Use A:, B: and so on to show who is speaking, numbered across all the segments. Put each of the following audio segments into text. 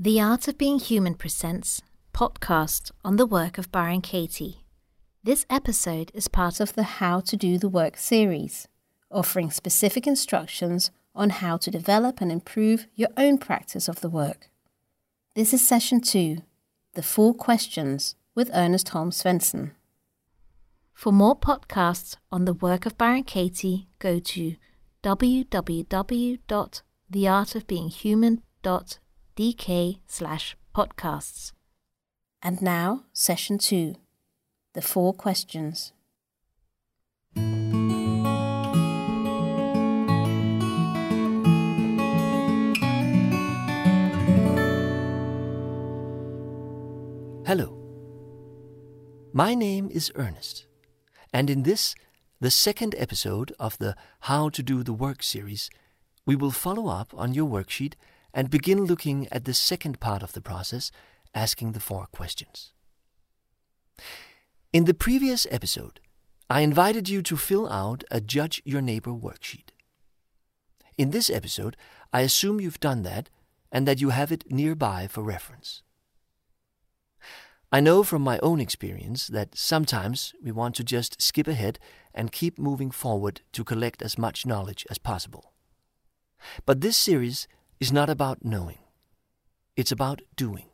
A: The Art of Being Human presents podcast on the work of Byron Katie. This episode is part of the How to Do the Work series, offering specific instructions on how to develop and improve your own practice of the work. This is session 2, The Four Questions with Ernest Holm Svendsen. For more podcasts on the work of Byron Katie, go to www.theartofbeinghuman.com dk slash podcasts. And now, session two The Four Questions.
B: Hello. My name is Ernest, and in this, the second episode of the How to Do the Work series, we will follow up on your worksheet and begin looking at the second part of the process, asking the four questions. In the previous episode, I invited you to fill out a Judge Your Neighbor worksheet. In this episode, I assume you've done that and that you have it nearby for reference. I know from my own experience that sometimes we want to just skip ahead and keep moving forward to collect as much knowledge as possible. But this series is not about knowing, it's about doing.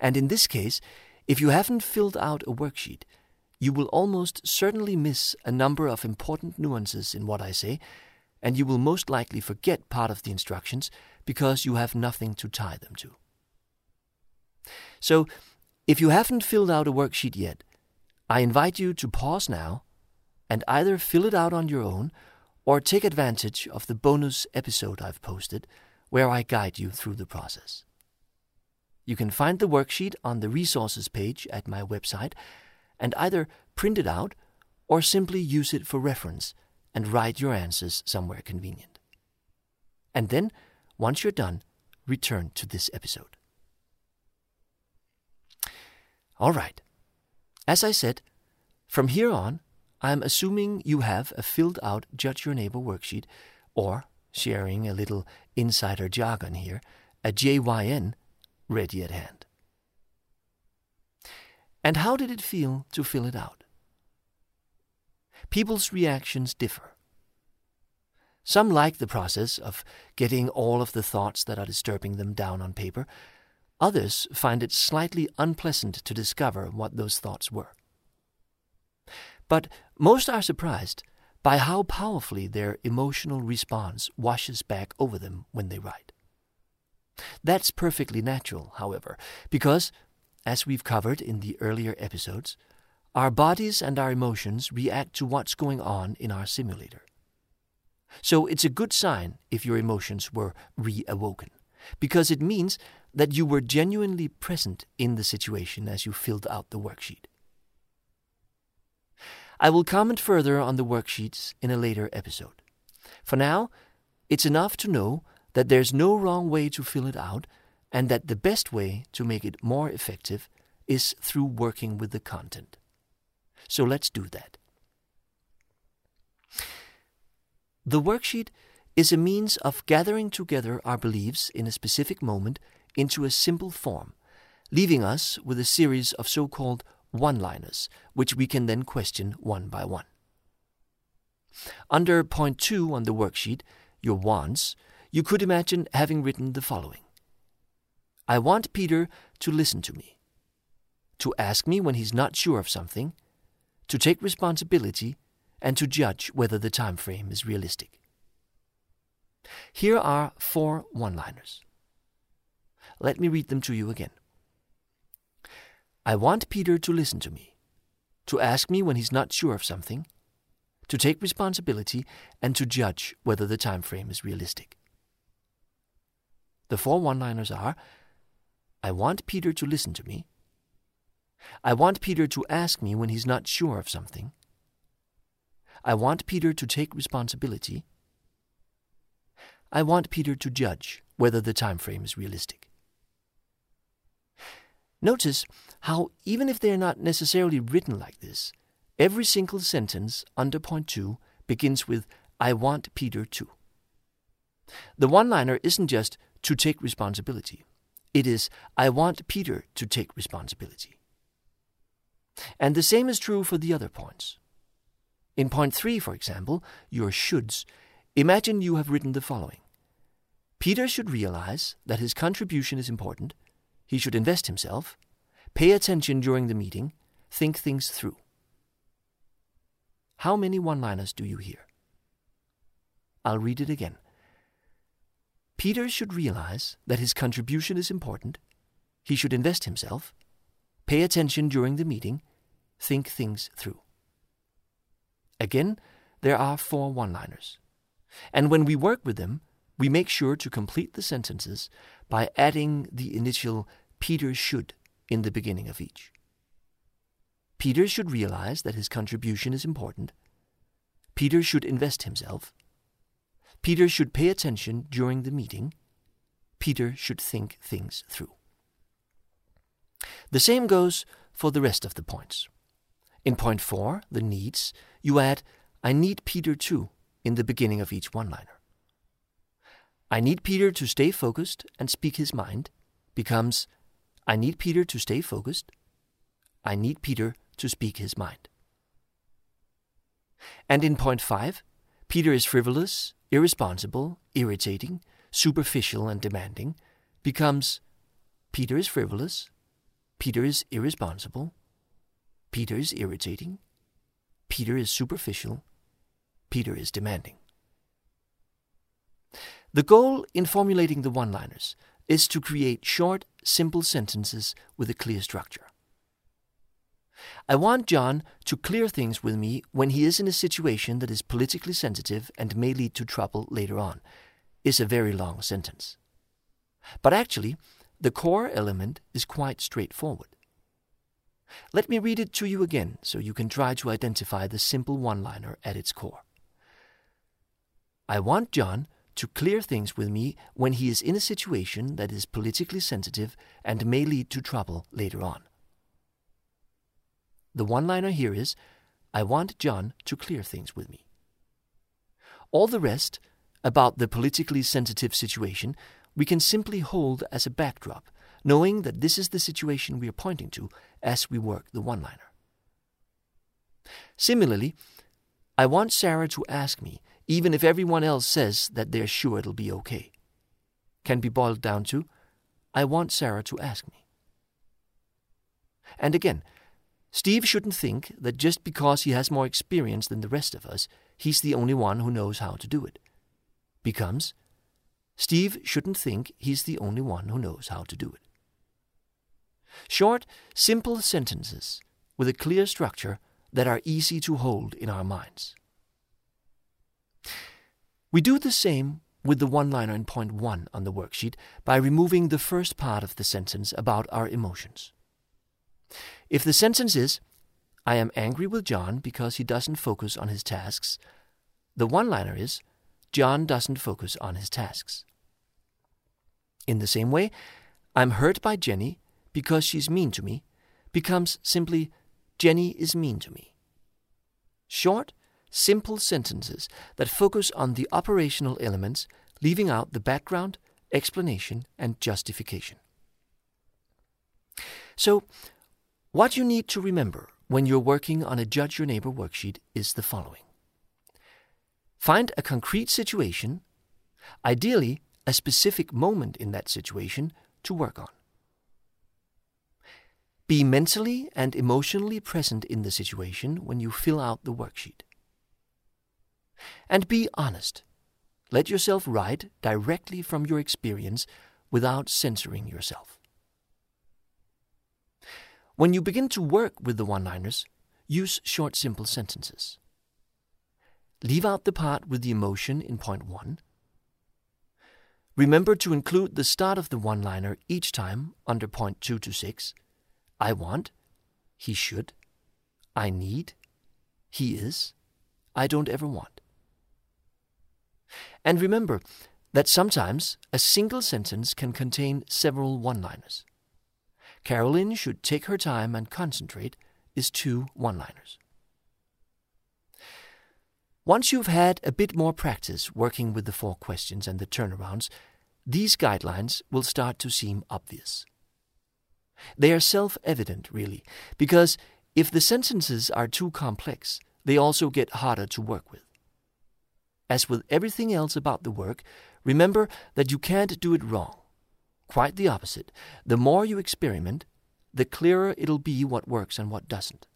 B: And in this case, if you haven't filled out a worksheet, you will almost certainly miss a number of important nuances in what I say, and you will most likely forget part of the instructions because you have nothing to tie them to. So, if you haven't filled out a worksheet yet, I invite you to pause now and either fill it out on your own or take advantage of the bonus episode I've posted where I guide you through the process. You can find the worksheet on the resources page at my website and either print it out or simply use it for reference and write your answers somewhere convenient. And then, once you're done, return to this episode. All right. As I said, from here on, I'm assuming you have a filled out Judge Your Neighbor worksheet, or, sharing a little insider jargon here, a JYN ready at hand. And how did it feel to fill it out? People's reactions differ. Some like the process of getting all of the thoughts that are disturbing them down on paper. Others find it slightly unpleasant to discover what those thoughts were. But most are surprised by how powerfully their emotional response washes back over them when they write. That's perfectly natural, however, because, as we've covered in the earlier episodes, our bodies and our emotions react to what's going on in our simulator. So it's a good sign if your emotions were reawoken, because it means that you were genuinely present in the situation as you filled out the worksheet. I will comment further on the worksheets in a later episode. For now, it's enough to know that there's no wrong way to fill it out and that the best way to make it more effective is through working with the content. So let's do that. The worksheet is a means of gathering together our beliefs in a specific moment into a simple form, leaving us with a series of so called one liners, which we can then question one by one. Under point two on the worksheet, your wants, you could imagine having written the following I want Peter to listen to me, to ask me when he's not sure of something, to take responsibility, and to judge whether the time frame is realistic. Here are four one liners. Let me read them to you again. I want Peter to listen to me, to ask me when he's not sure of something, to take responsibility, and to judge whether the time frame is realistic. The four one liners are I want Peter to listen to me. I want Peter to ask me when he's not sure of something. I want Peter to take responsibility. I want Peter to judge whether the time frame is realistic. Notice how, even if they are not necessarily written like this, every single sentence under point two begins with, I want Peter to. The one liner isn't just to take responsibility, It is, I want Peter to take responsibility. And the same is true for the other points. In point three, for example, your shoulds, imagine you have written the following Peter should realize that his contribution is important, he should invest himself, pay attention during the meeting, think things through. How many one liners do you hear? I'll read it again. Peter should realize that his contribution is important, he should invest himself, pay attention during the meeting, think things through. Again, there are four one liners. And when we work with them, we make sure to complete the sentences by adding the initial Peter should in the beginning of each. Peter should realize that his contribution is important. Peter should invest himself. Peter should pay attention during the meeting. Peter should think things through. The same goes for the rest of the points. In point four, the needs, you add, I need Peter to, in the beginning of each one liner. I need Peter to stay focused and speak his mind becomes, I need Peter to stay focused. I need Peter to speak his mind. And in point five, Peter is frivolous, irresponsible, irritating, superficial, and demanding becomes Peter is frivolous, Peter is irresponsible, Peter is irritating. Peter is superficial. Peter is demanding. The goal in formulating the one liners is to create short, simple sentences with a clear structure. I want John to clear things with me when he is in a situation that is politically sensitive and may lead to trouble later on, is a very long sentence. But actually, the core element is quite straightforward. Let me read it to you again so you can try to identify the simple one liner at its core. I want John to clear things with me when he is in a situation that is politically sensitive and may lead to trouble later on. The one liner here is I want John to clear things with me. All the rest, about the politically sensitive situation, we can simply hold as a backdrop knowing that this is the situation we are pointing to as we work the one liner. Similarly, I want Sarah to ask me, even if everyone else says that they're sure it'll be okay. Can be boiled down to, I want Sarah to ask me. And again, Steve shouldn't think that just because he has more experience than the rest of us, he's the only one who knows how to do it. Becomes, Steve shouldn't think he's the only one who knows how to do it. Short, simple sentences with a clear structure that are easy to hold in our minds. We do the same with the one liner in point one on the worksheet by removing the first part of the sentence about our emotions. If the sentence is, I am angry with John because he doesn't focus on his tasks, the one liner is, John doesn't focus on his tasks. In the same way, I'm hurt by Jenny because she's mean to me becomes simply Jenny is mean to me. Short, simple sentences that focus on the operational elements, leaving out the background, explanation, and justification. So, what you need to remember when you're working on a Judge Your Neighbor worksheet is the following Find a concrete situation, ideally, a specific moment in that situation to work on. Be mentally and emotionally present in the situation when you fill out the worksheet. And be honest. Let yourself write directly from your experience without censoring yourself. When you begin to work with the one liners, use short, simple sentences. Leave out the part with the emotion in point one. Remember to include the start of the one liner each time under point two to six I want, he should, I need, he is, I don't ever want. And remember that sometimes a single sentence can contain several one liners. Carolyn should take her time and concentrate is two one liners. Once you've had a bit more practice working with the four questions and the turnarounds, these guidelines will start to seem obvious. They are self evident, really, because if the sentences are too complex, they also get harder to work with. As with everything else about the work, remember that you can't do it wrong. Quite the opposite. The more you experiment, the clearer it'll be what works and what doesn't.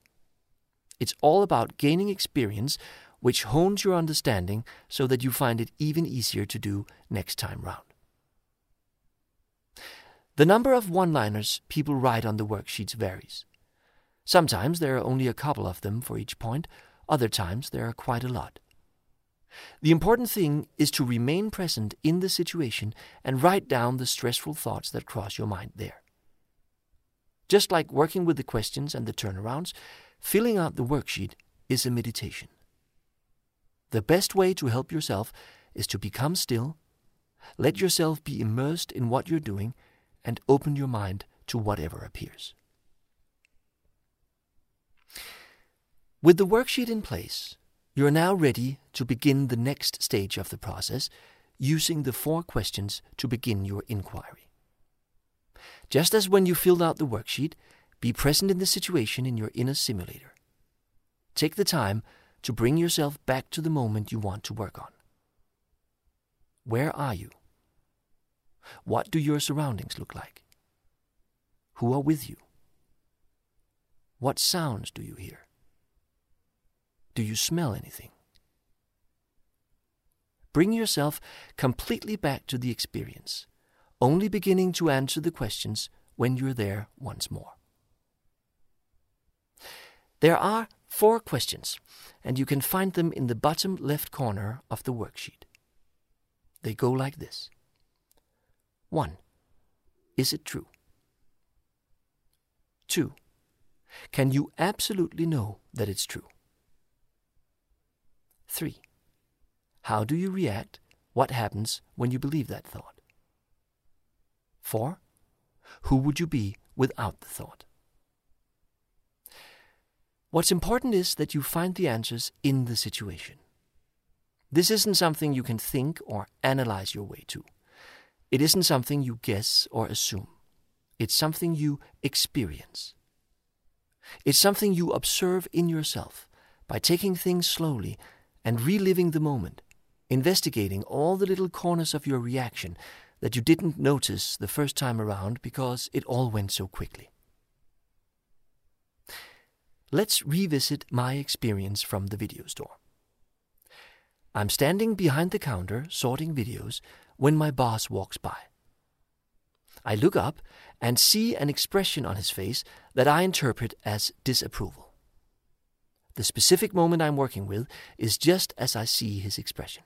B: It's all about gaining experience, which hones your understanding so that you find it even easier to do next time round. The number of one liners people write on the worksheets varies. Sometimes there are only a couple of them for each point, other times there are quite a lot. The important thing is to remain present in the situation and write down the stressful thoughts that cross your mind there. Just like working with the questions and the turnarounds, filling out the worksheet is a meditation. The best way to help yourself is to become still, let yourself be immersed in what you're doing, and open your mind to whatever appears. With the worksheet in place, you are now ready to begin the next stage of the process using the four questions to begin your inquiry. Just as when you filled out the worksheet, be present in the situation in your inner simulator. Take the time to bring yourself back to the moment you want to work on. Where are you? What do your surroundings look like? Who are with you? What sounds do you hear? Do you smell anything? Bring yourself completely back to the experience, only beginning to answer the questions when you're there once more. There are four questions, and you can find them in the bottom left corner of the worksheet. They go like this 1. Is it true? 2. Can you absolutely know that it's true? 3. How do you react? What happens when you believe that thought? 4. Who would you be without the thought? What's important is that you find the answers in the situation. This isn't something you can think or analyze your way to. It isn't something you guess or assume. It's something you experience. It's something you observe in yourself by taking things slowly and reliving the moment, investigating all the little corners of your reaction that you didn't notice the first time around because it all went so quickly. Let's revisit my experience from the video store. I'm standing behind the counter sorting videos when my boss walks by. I look up and see an expression on his face that I interpret as disapproval. The specific moment I'm working with is just as I see his expression.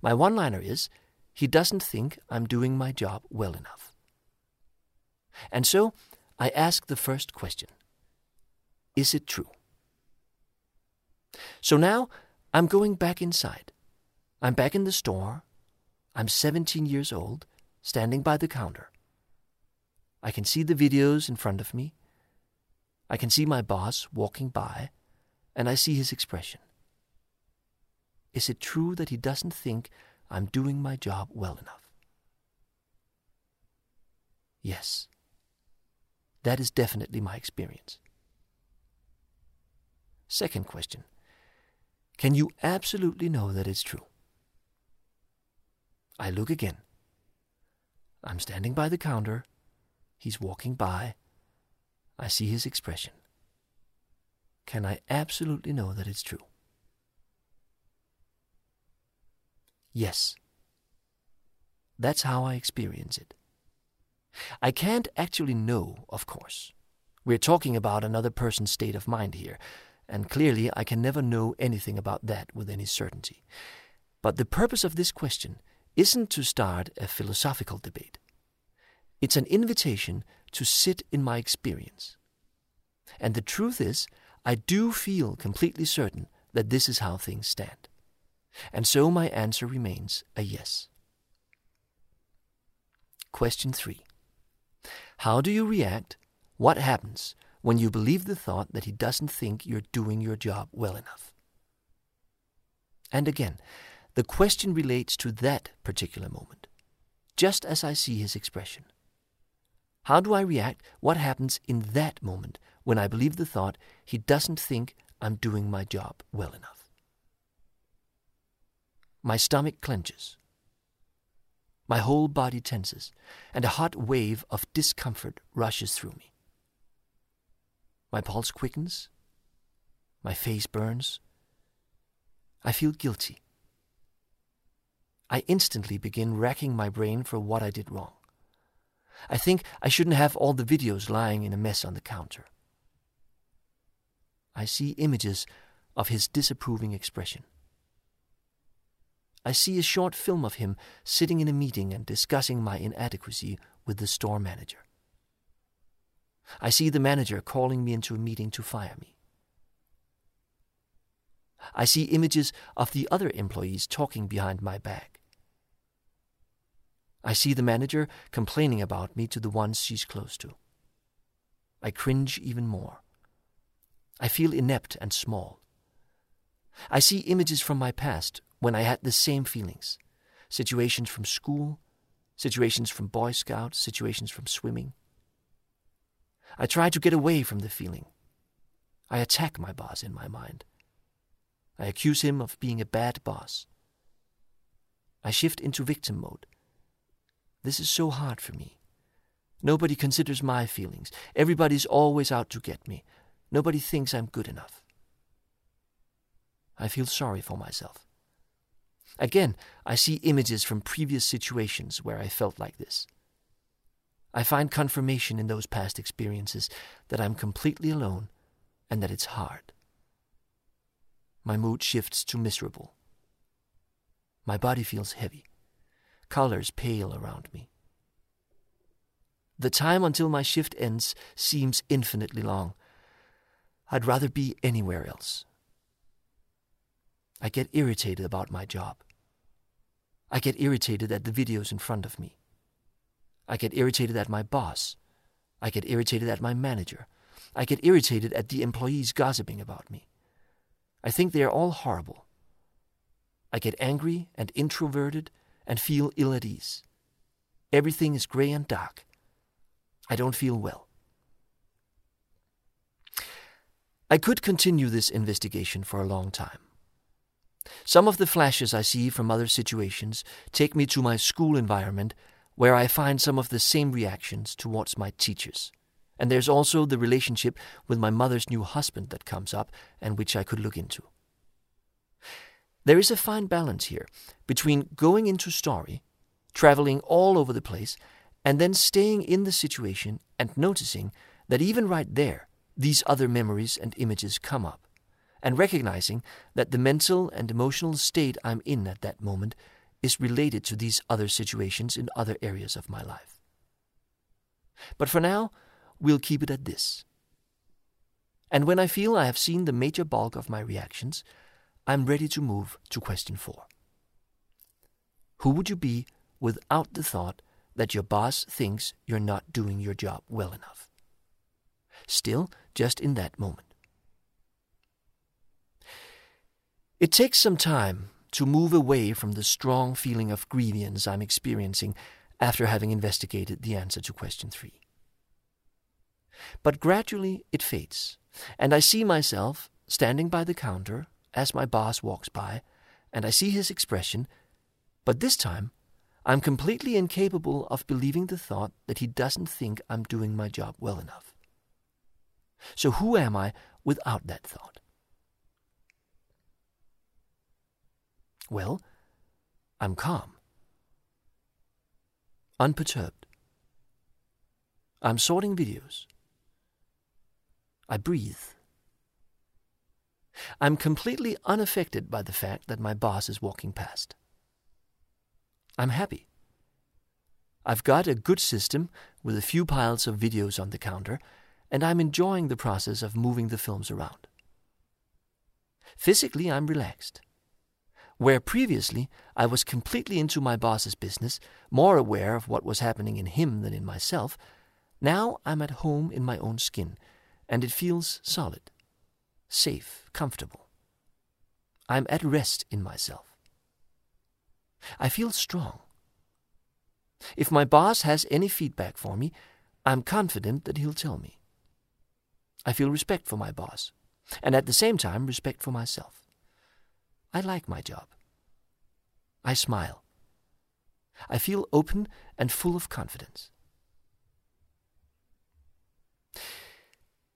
B: My one liner is he doesn't think I'm doing my job well enough. And so I ask the first question Is it true? So now I'm going back inside. I'm back in the store. I'm 17 years old, standing by the counter. I can see the videos in front of me. I can see my boss walking by, and I see his expression. Is it true that he doesn't think I'm doing my job well enough? Yes. That is definitely my experience. Second question Can you absolutely know that it's true? I look again. I'm standing by the counter. He's walking by. I see his expression. Can I absolutely know that it's true? Yes. That's how I experience it. I can't actually know, of course. We're talking about another person's state of mind here, and clearly I can never know anything about that with any certainty. But the purpose of this question isn't to start a philosophical debate. It's an invitation to sit in my experience. And the truth is, I do feel completely certain that this is how things stand. And so my answer remains a yes. Question 3. How do you react? What happens when you believe the thought that he doesn't think you're doing your job well enough? And again, the question relates to that particular moment. just as I see his expression? How do I react? What happens in that moment when I believe the thought he doesn't think I'm doing my job well enough? My stomach clenches. My whole body tenses, and a hot wave of discomfort rushes through me. My pulse quickens. My face burns. I feel guilty. I instantly begin racking my brain for what I did wrong. I think I shouldn't have all the videos lying in a mess on the counter. I see images of his disapproving expression. I see a short film of him sitting in a meeting and discussing my inadequacy with the store manager. I see the manager calling me into a meeting to fire me. I see images of the other employees talking behind my back. I see the manager complaining about me to the ones she's close to. I cringe even more. I feel inept and small. I see images from my past when I had the same feelings situations from school, situations from Boy Scouts, situations from swimming. I try to get away from the feeling. I attack my boss in my mind. I accuse him of being a bad boss. I shift into victim mode. This is so hard for me. Nobody considers my feelings. Everybody's always out to get me. Nobody thinks I'm good enough. I feel sorry for myself. Again, I see images from previous situations where I felt like this. I find confirmation in those past experiences that I'm completely alone and that it's hard. My mood shifts to miserable. My body feels heavy, colors pale around me. The time until my shift ends seems infinitely long. I'd rather be anywhere else. I get irritated about my job. I get irritated at the videos in front of me. I get irritated at my boss. I get irritated at my manager. I get irritated at the employees gossiping about me. I think they are all horrible. I get angry and introverted and feel ill at ease. Everything is gray and dark. I don't feel well. I could continue this investigation for a long time. Some of the flashes I see from other situations take me to my school environment where I find some of the same reactions towards my teachers. And there's also the relationship with my mother's new husband that comes up and which I could look into. There is a fine balance here between going into story, traveling all over the place, and then staying in the situation and noticing that even right there, these other memories and images come up and recognizing that the mental and emotional state I'm in at that moment is related to these other situations in other areas of my life. But for now, we'll keep it at this. And when I feel I have seen the major bulk of my reactions, I'm ready to move to question four. Who would you be without the thought that your boss thinks you're not doing your job well enough? Still, just in that moment. It takes some time to move away from the strong feeling of grievance I'm experiencing after having investigated the answer to question three. But gradually it fades, and I see myself standing by the counter as my boss walks by, and I see his expression, but this time I'm completely incapable of believing the thought that he doesn't think I'm doing my job well enough. So who am I without that thought? Well, I'm calm, unperturbed. I'm sorting videos. I breathe. I'm completely unaffected by the fact that my boss is walking past. I'm happy. I've got a good system with a few piles of videos on the counter, and I'm enjoying the process of moving the films around. Physically, I'm relaxed. Where previously I was completely into my boss's business, more aware of what was happening in him than in myself, now I'm at home in my own skin, and it feels solid, safe, comfortable. I'm at rest in myself. I feel strong. If my boss has any feedback for me, I'm confident that he'll tell me. I feel respect for my boss, and at the same time, respect for myself. I like my job. I smile. I feel open and full of confidence.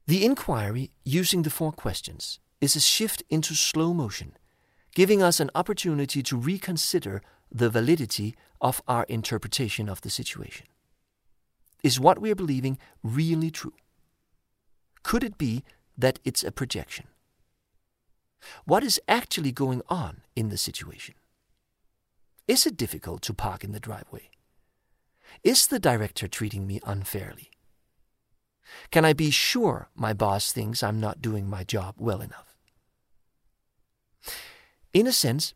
B: The inquiry, using the four questions, is a shift into slow motion, giving us an opportunity to reconsider the validity of our interpretation of the situation. Is what we are believing really true? Could it be that it's a projection? What is actually going on in the situation? Is it difficult to park in the driveway? Is the director treating me unfairly? Can I be sure my boss thinks I'm not doing my job well enough? In a sense,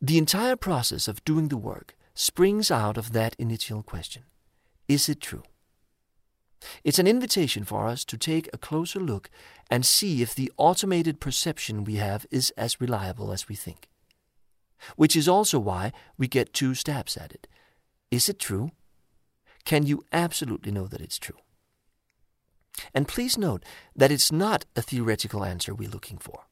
B: the entire process of doing the work springs out of that initial question Is it true? It's an invitation for us to take a closer look and see if the automated perception we have is as reliable as we think. Which is also why we get two stabs at it. Is it true? Can you absolutely know that it's true? And please note that it's not a theoretical answer we're looking for.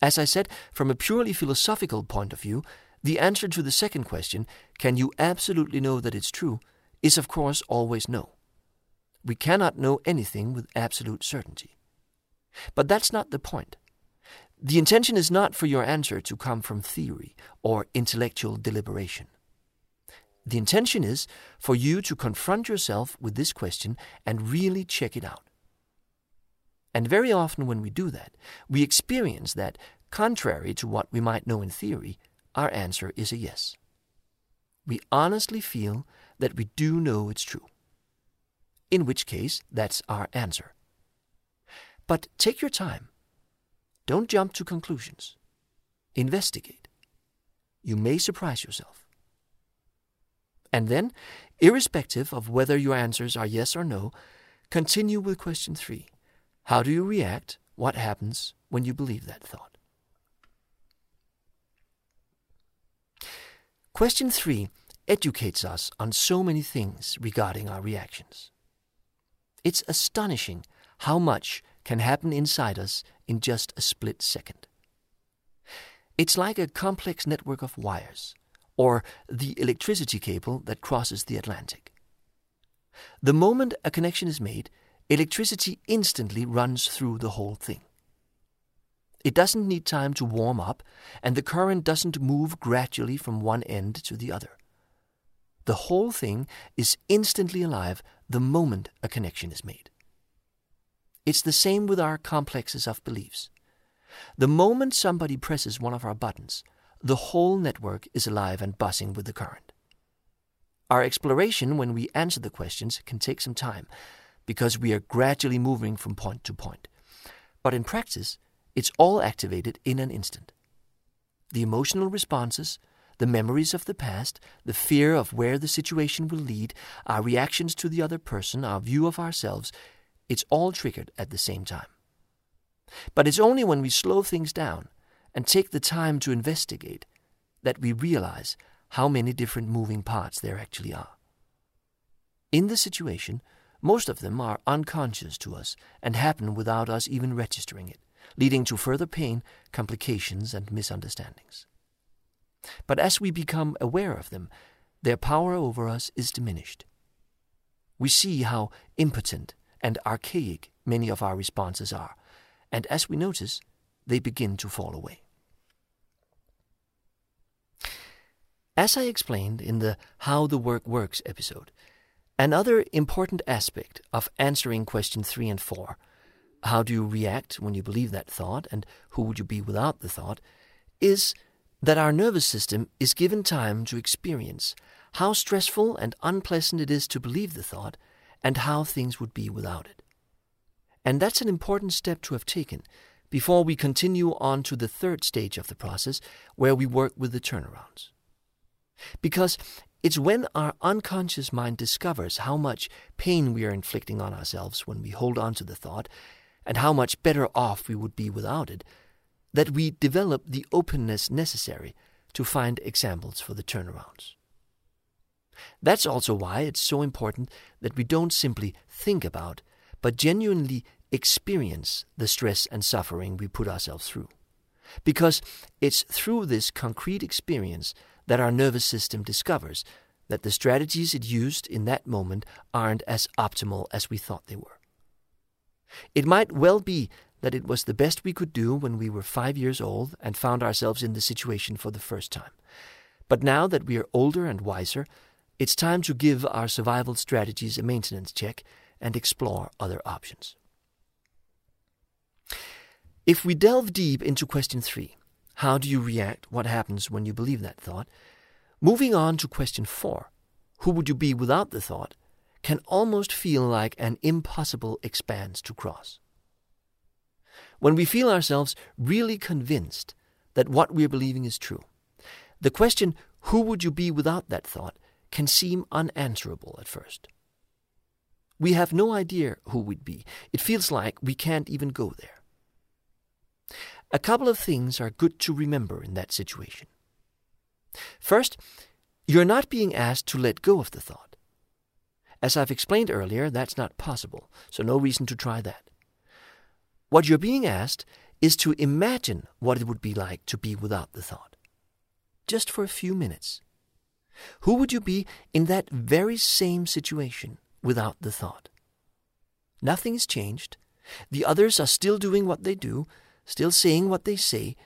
B: As I said, from a purely philosophical point of view, the answer to the second question, can you absolutely know that it's true, is of course always no. We cannot know anything with absolute certainty. But that's not the point. The intention is not for your answer to come from theory or intellectual deliberation. The intention is for you to confront yourself with this question and really check it out. And very often, when we do that, we experience that, contrary to what we might know in theory, our answer is a yes. We honestly feel that we do know it's true. In which case, that's our answer. But take your time. Don't jump to conclusions. Investigate. You may surprise yourself. And then, irrespective of whether your answers are yes or no, continue with question three. How do you react? What happens when you believe that thought? Question three educates us on so many things regarding our reactions. It's astonishing how much can happen inside us in just a split second. It's like a complex network of wires or the electricity cable that crosses the Atlantic. The moment a connection is made, electricity instantly runs through the whole thing. It doesn't need time to warm up, and the current doesn't move gradually from one end to the other. The whole thing is instantly alive the moment a connection is made. It's the same with our complexes of beliefs. The moment somebody presses one of our buttons, the whole network is alive and buzzing with the current. Our exploration when we answer the questions can take some time because we are gradually moving from point to point. But in practice, it's all activated in an instant. The emotional responses, the memories of the past, the fear of where the situation will lead, our reactions to the other person, our view of ourselves, it's all triggered at the same time. But it's only when we slow things down and take the time to investigate that we realize how many different moving parts there actually are. In the situation, most of them are unconscious to us and happen without us even registering it, leading to further pain, complications, and misunderstandings. But as we become aware of them, their power over us is diminished. We see how impotent and archaic many of our responses are, and as we notice, they begin to fall away. As I explained in the How the Work Works episode, another important aspect of answering question 3 and 4 how do you react when you believe that thought, and who would you be without the thought is that our nervous system is given time to experience how stressful and unpleasant it is to believe the thought and how things would be without it. And that's an important step to have taken before we continue on to the third stage of the process where we work with the turnarounds. Because it's when our unconscious mind discovers how much pain we are inflicting on ourselves when we hold on to the thought and how much better off we would be without it that we develop the openness necessary to find examples for the turnarounds. That's also why it's so important that we don't simply think about, but genuinely experience the stress and suffering we put ourselves through. Because it's through this concrete experience that our nervous system discovers that the strategies it used in that moment aren't as optimal as we thought they were. It might well be that it was the best we could do when we were five years old and found ourselves in the situation for the first time. But now that we are older and wiser, it's time to give our survival strategies a maintenance check and explore other options. If we delve deep into question three, how do you react? What happens when you believe that thought? Moving on to question four, who would you be without the thought? can almost feel like an impossible expanse to cross. When we feel ourselves really convinced that what we're believing is true, the question, who would you be without that thought, can seem unanswerable at first. We have no idea who we'd be. It feels like we can't even go there. A couple of things are good to remember in that situation. First, you're not being asked to let go of the thought. As I've explained earlier, that's not possible, so no reason to try that. What you're being asked is to imagine what it would be like to be without the thought. Just for a few minutes. Who would you be in that very same situation without the thought? Nothing has changed. The others are still doing what they do, still saying what they say.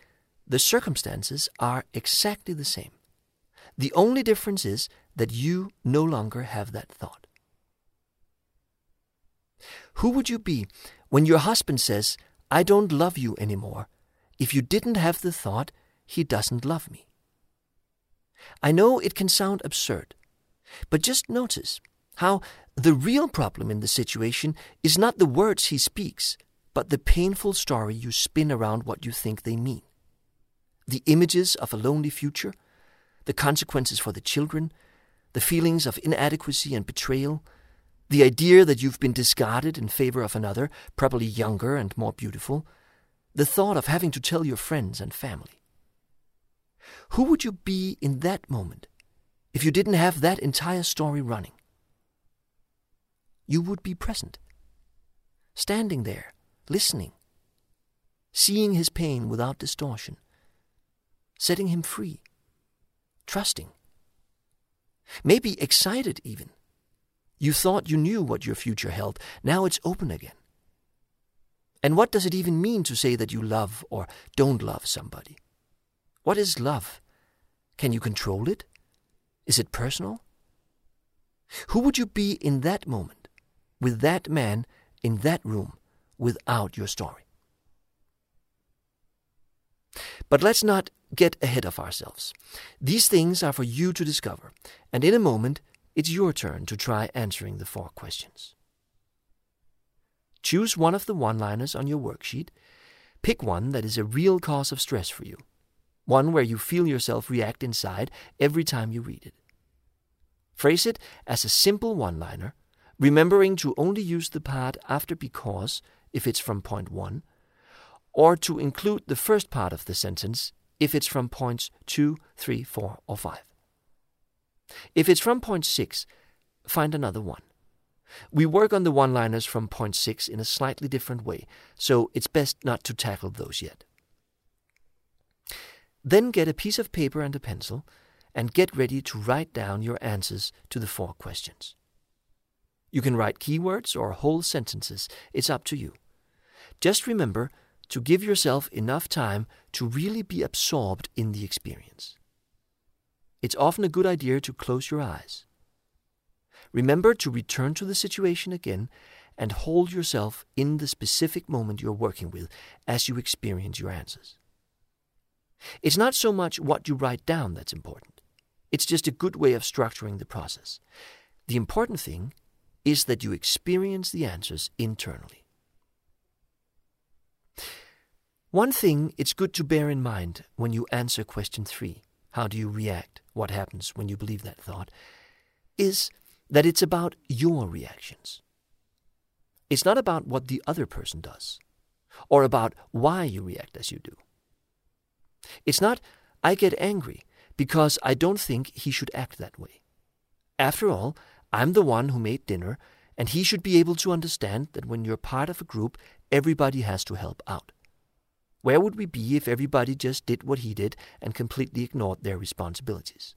B: The circumstances are exactly the same. The only difference is that you no longer have that thought. Who would you be when your husband says, I don't love you anymore, if you didn't have the thought, he doesn't love me? I know it can sound absurd, but just notice how the real problem in the situation is not the words he speaks, but the painful story you spin around what you think they mean. The images of a lonely future, the consequences for the children, the feelings of inadequacy and betrayal, the idea that you've been discarded in favor of another, probably younger and more beautiful, the thought of having to tell your friends and family. Who would you be in that moment if you didn't have that entire story running? You would be present, standing there, listening, seeing his pain without distortion, setting him free, trusting, maybe excited even you thought you knew what your future held. Now it's open again. And what does it even mean to say that you love or don't love somebody? What is love? Can you control it? Is it personal? Who would you be in that moment, with that man in that room, without your story? But let's not get ahead of ourselves. These things are for you to discover, and in a moment it's your turn to try answering the four questions. Choose one of the one liners on your worksheet. Pick one that is a real cause of stress for you, one where you feel yourself react inside every time you read it. Phrase it as a simple one liner, remembering to only use the part after because if it's from point one, or to include the first part of the sentence if it's from points two, three, four, or five. If it's from point 6, find another one. We work on the one liners from point 6 in a slightly different way, so it's best not to tackle those yet. Then get a piece of paper and a pencil and get ready to write down your answers to the four questions. You can write keywords or whole sentences, it's up to you. Just remember to give yourself enough time to really be absorbed in the experience it's often a good idea to close your eyes. Remember to return to the situation again and hold yourself in the specific moment you're working with as you experience your answers. It's not so much what you write down that's important. It's just a good way of structuring the process. The important thing is that you experience the answers internally. One thing it's good to bear in mind when you answer question three how do you react? What happens when you believe that thought? Is that it's about your reactions. It's not about what the other person does, or about why you react as you do. It's not, I get angry because I don't think he should act that way. After all, I'm the one who made dinner, and he should be able to understand that when you're part of a group, everybody has to help out. Where would we be if everybody just did what he did and completely ignored their responsibilities?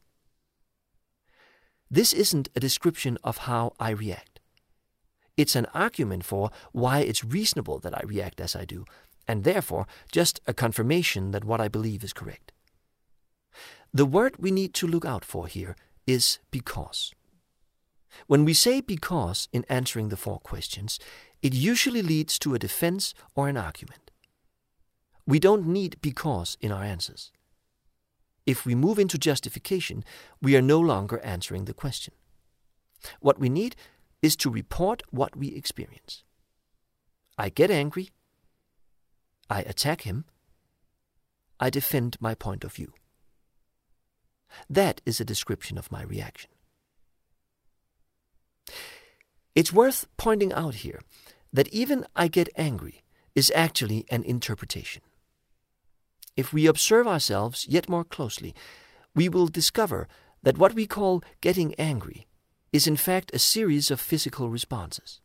B: This isn't a description of how I react. It's an argument for why it's reasonable that I react as I do, and therefore just a confirmation that what I believe is correct. The word we need to look out for here is because. When we say because in answering the four questions, it usually leads to a defense or an argument. We don't need because in our answers. If we move into justification, we are no longer answering the question. What we need is to report what we experience. I get angry. I attack him. I defend my point of view. That is a description of my reaction. It's worth pointing out here that even I get angry is actually an interpretation. If we observe ourselves yet more closely, we will discover that what we call getting angry is in fact a series of physical responses.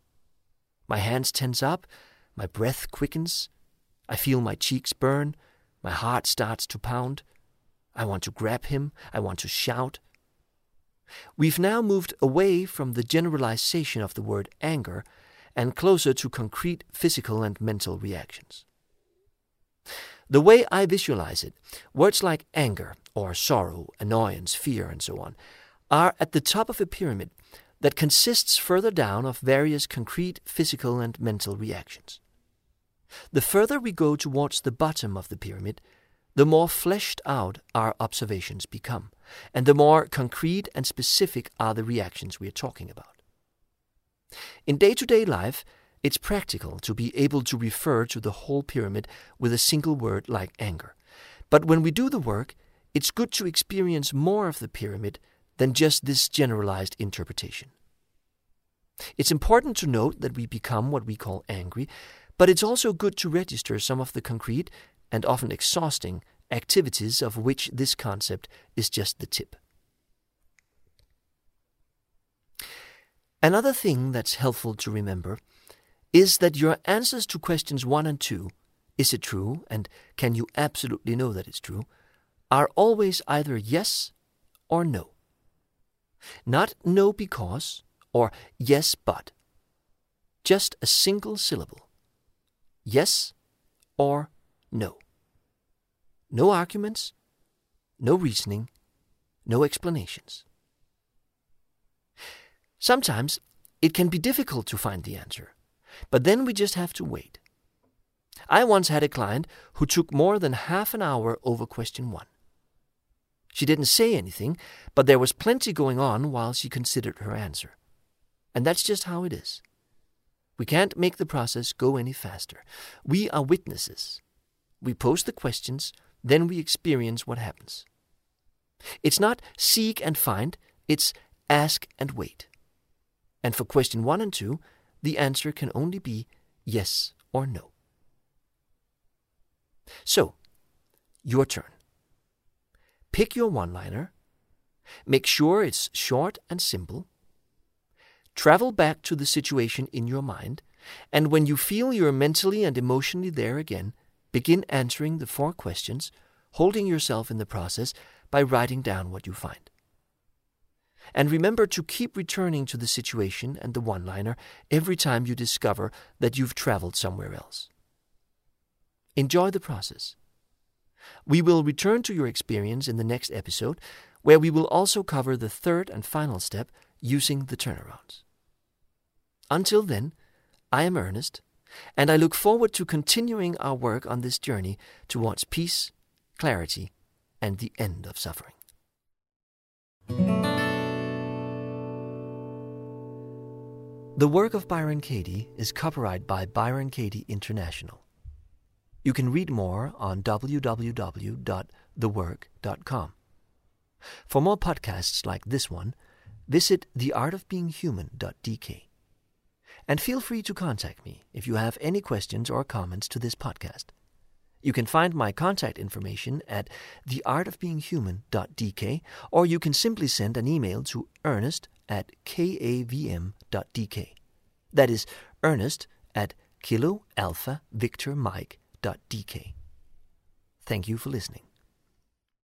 B: My hands tense up, my breath quickens, I feel my cheeks burn, my heart starts to pound. I want to grab him, I want to shout. We've now moved away from the generalization of the word anger and closer to concrete physical and mental reactions. The way I visualize it, words like anger or sorrow, annoyance, fear, and so on, are at the top of a pyramid that consists further down of various concrete physical and mental reactions. The further we go towards the bottom of the pyramid, the more fleshed out our observations become, and the more concrete and specific are the reactions we are talking about. In day to day life, it's practical to be able to refer to the whole pyramid with a single word like anger. But when we do the work, it's good to experience more of the pyramid than just this generalized interpretation. It's important to note that we become what we call angry, but it's also good to register some of the concrete and often exhausting activities of which this concept is just the tip. Another thing that's helpful to remember is that your answers to questions 1 and 2 is it true and can you absolutely know that it's true are always either yes or no. Not no because or yes but. Just a single syllable. Yes or no. No arguments, no reasoning, no explanations. Sometimes it can be difficult to find the answer, but then we just have to wait. I once had a client who took more than half an hour over question one. She didn't say anything, but there was plenty going on while she considered her answer. And that's just how it is. We can't make the process go any faster. We are witnesses. We pose the questions, then we experience what happens. It's not seek and find, it's ask and wait. And for question one and two, the answer can only be yes or no. So, your turn. Pick your one liner. Make sure it's short and simple. Travel back to the situation in your mind, and when you feel you're mentally and emotionally there again, Begin answering the four questions, holding yourself in the process by writing down what you find. And remember to keep returning to the situation and the one liner every time you discover that you've traveled somewhere else. Enjoy the process. We will return to your experience in the next episode, where we will also cover the third and final step using the turnarounds. Until then, I am Ernest and I look forward to continuing our work on this journey towards peace, clarity, and the end of suffering. The work of Byron Katie is copyrighted by Byron Katie International. You can read more on www.thework.com. For more podcasts like this one, visit theartofbeinghuman.dk. And feel free to contact me if you have any questions or comments to this podcast. You can find my contact information at theartofbeinghuman.dk, or you can simply send an email to ernest at kavm.dk. That is Ernest at Kilo Alpha Victor Mike.dk. Thank you for listening.